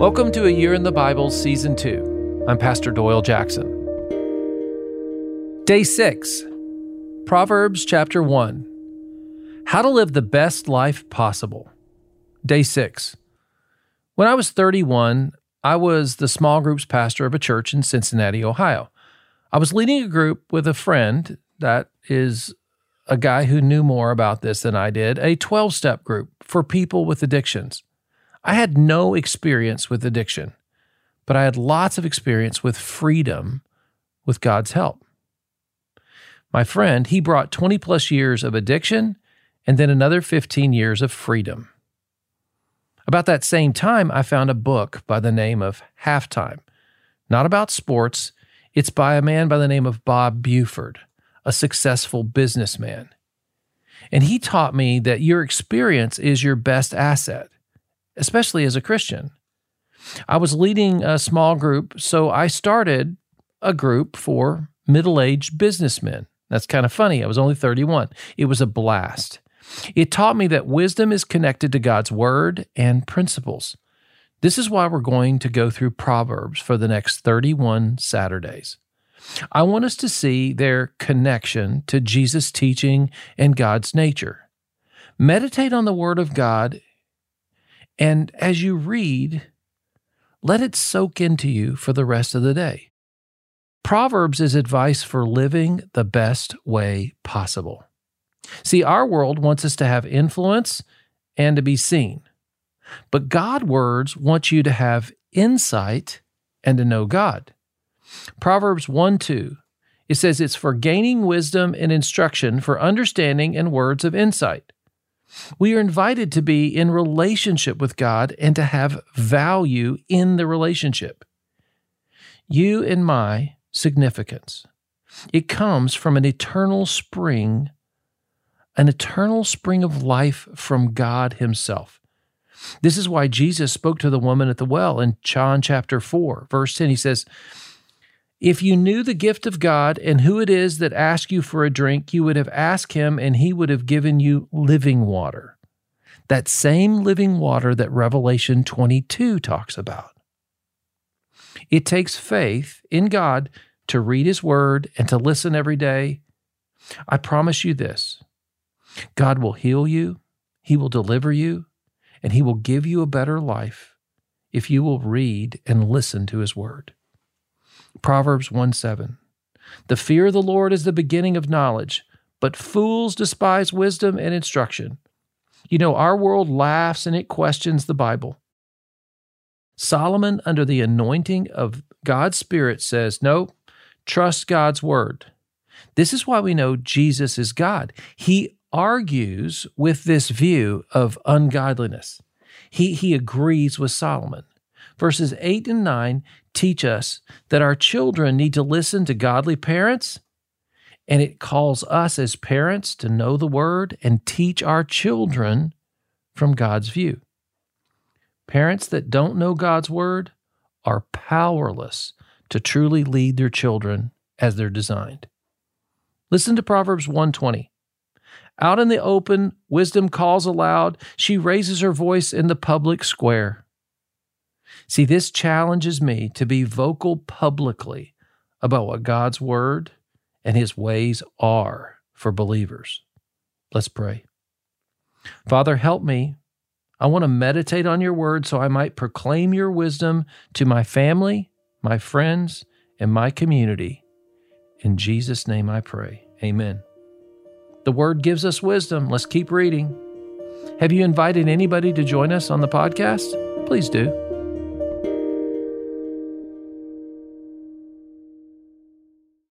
Welcome to A Year in the Bible, Season 2. I'm Pastor Doyle Jackson. Day 6, Proverbs chapter 1. How to live the best life possible. Day 6. When I was 31, I was the small groups pastor of a church in Cincinnati, Ohio. I was leading a group with a friend that is a guy who knew more about this than I did, a 12 step group for people with addictions. I had no experience with addiction, but I had lots of experience with freedom with God's help. My friend, he brought 20 plus years of addiction and then another 15 years of freedom. About that same time, I found a book by the name of Halftime. Not about sports, it's by a man by the name of Bob Buford, a successful businessman. And he taught me that your experience is your best asset especially as a Christian. I was leading a small group, so I started a group for middle aged businessmen. That's kind of funny. I was only 31. It was a blast. It taught me that wisdom is connected to God's word and principles. This is why we're going to go through Proverbs for the next 31 Saturdays. I want us to see their connection to Jesus' teaching and God's nature. Meditate on the Word of God and as you read, let it soak into you for the rest of the day. Proverbs is advice for living the best way possible. See, our world wants us to have influence and to be seen. But God words want you to have insight and to know God. Proverbs 1 2, it says it's for gaining wisdom and instruction, for understanding and words of insight. We are invited to be in relationship with God and to have value in the relationship. You and my significance. It comes from an eternal spring, an eternal spring of life from God Himself. This is why Jesus spoke to the woman at the well in John chapter 4, verse 10. He says, if you knew the gift of God and who it is that asks you for a drink, you would have asked him and he would have given you living water. That same living water that Revelation 22 talks about. It takes faith in God to read his word and to listen every day. I promise you this God will heal you, he will deliver you, and he will give you a better life if you will read and listen to his word. Proverbs 1 7. The fear of the Lord is the beginning of knowledge, but fools despise wisdom and instruction. You know, our world laughs and it questions the Bible. Solomon, under the anointing of God's Spirit, says, No, trust God's word. This is why we know Jesus is God. He argues with this view of ungodliness. He, he agrees with Solomon. Verses 8 and 9 teach us that our children need to listen to godly parents, and it calls us as parents to know the Word and teach our children from God's view. Parents that don't know God's Word are powerless to truly lead their children as they're designed. Listen to Proverbs 120. Out in the open, wisdom calls aloud. She raises her voice in the public square. See, this challenges me to be vocal publicly about what God's word and his ways are for believers. Let's pray. Father, help me. I want to meditate on your word so I might proclaim your wisdom to my family, my friends, and my community. In Jesus' name I pray. Amen. The word gives us wisdom. Let's keep reading. Have you invited anybody to join us on the podcast? Please do.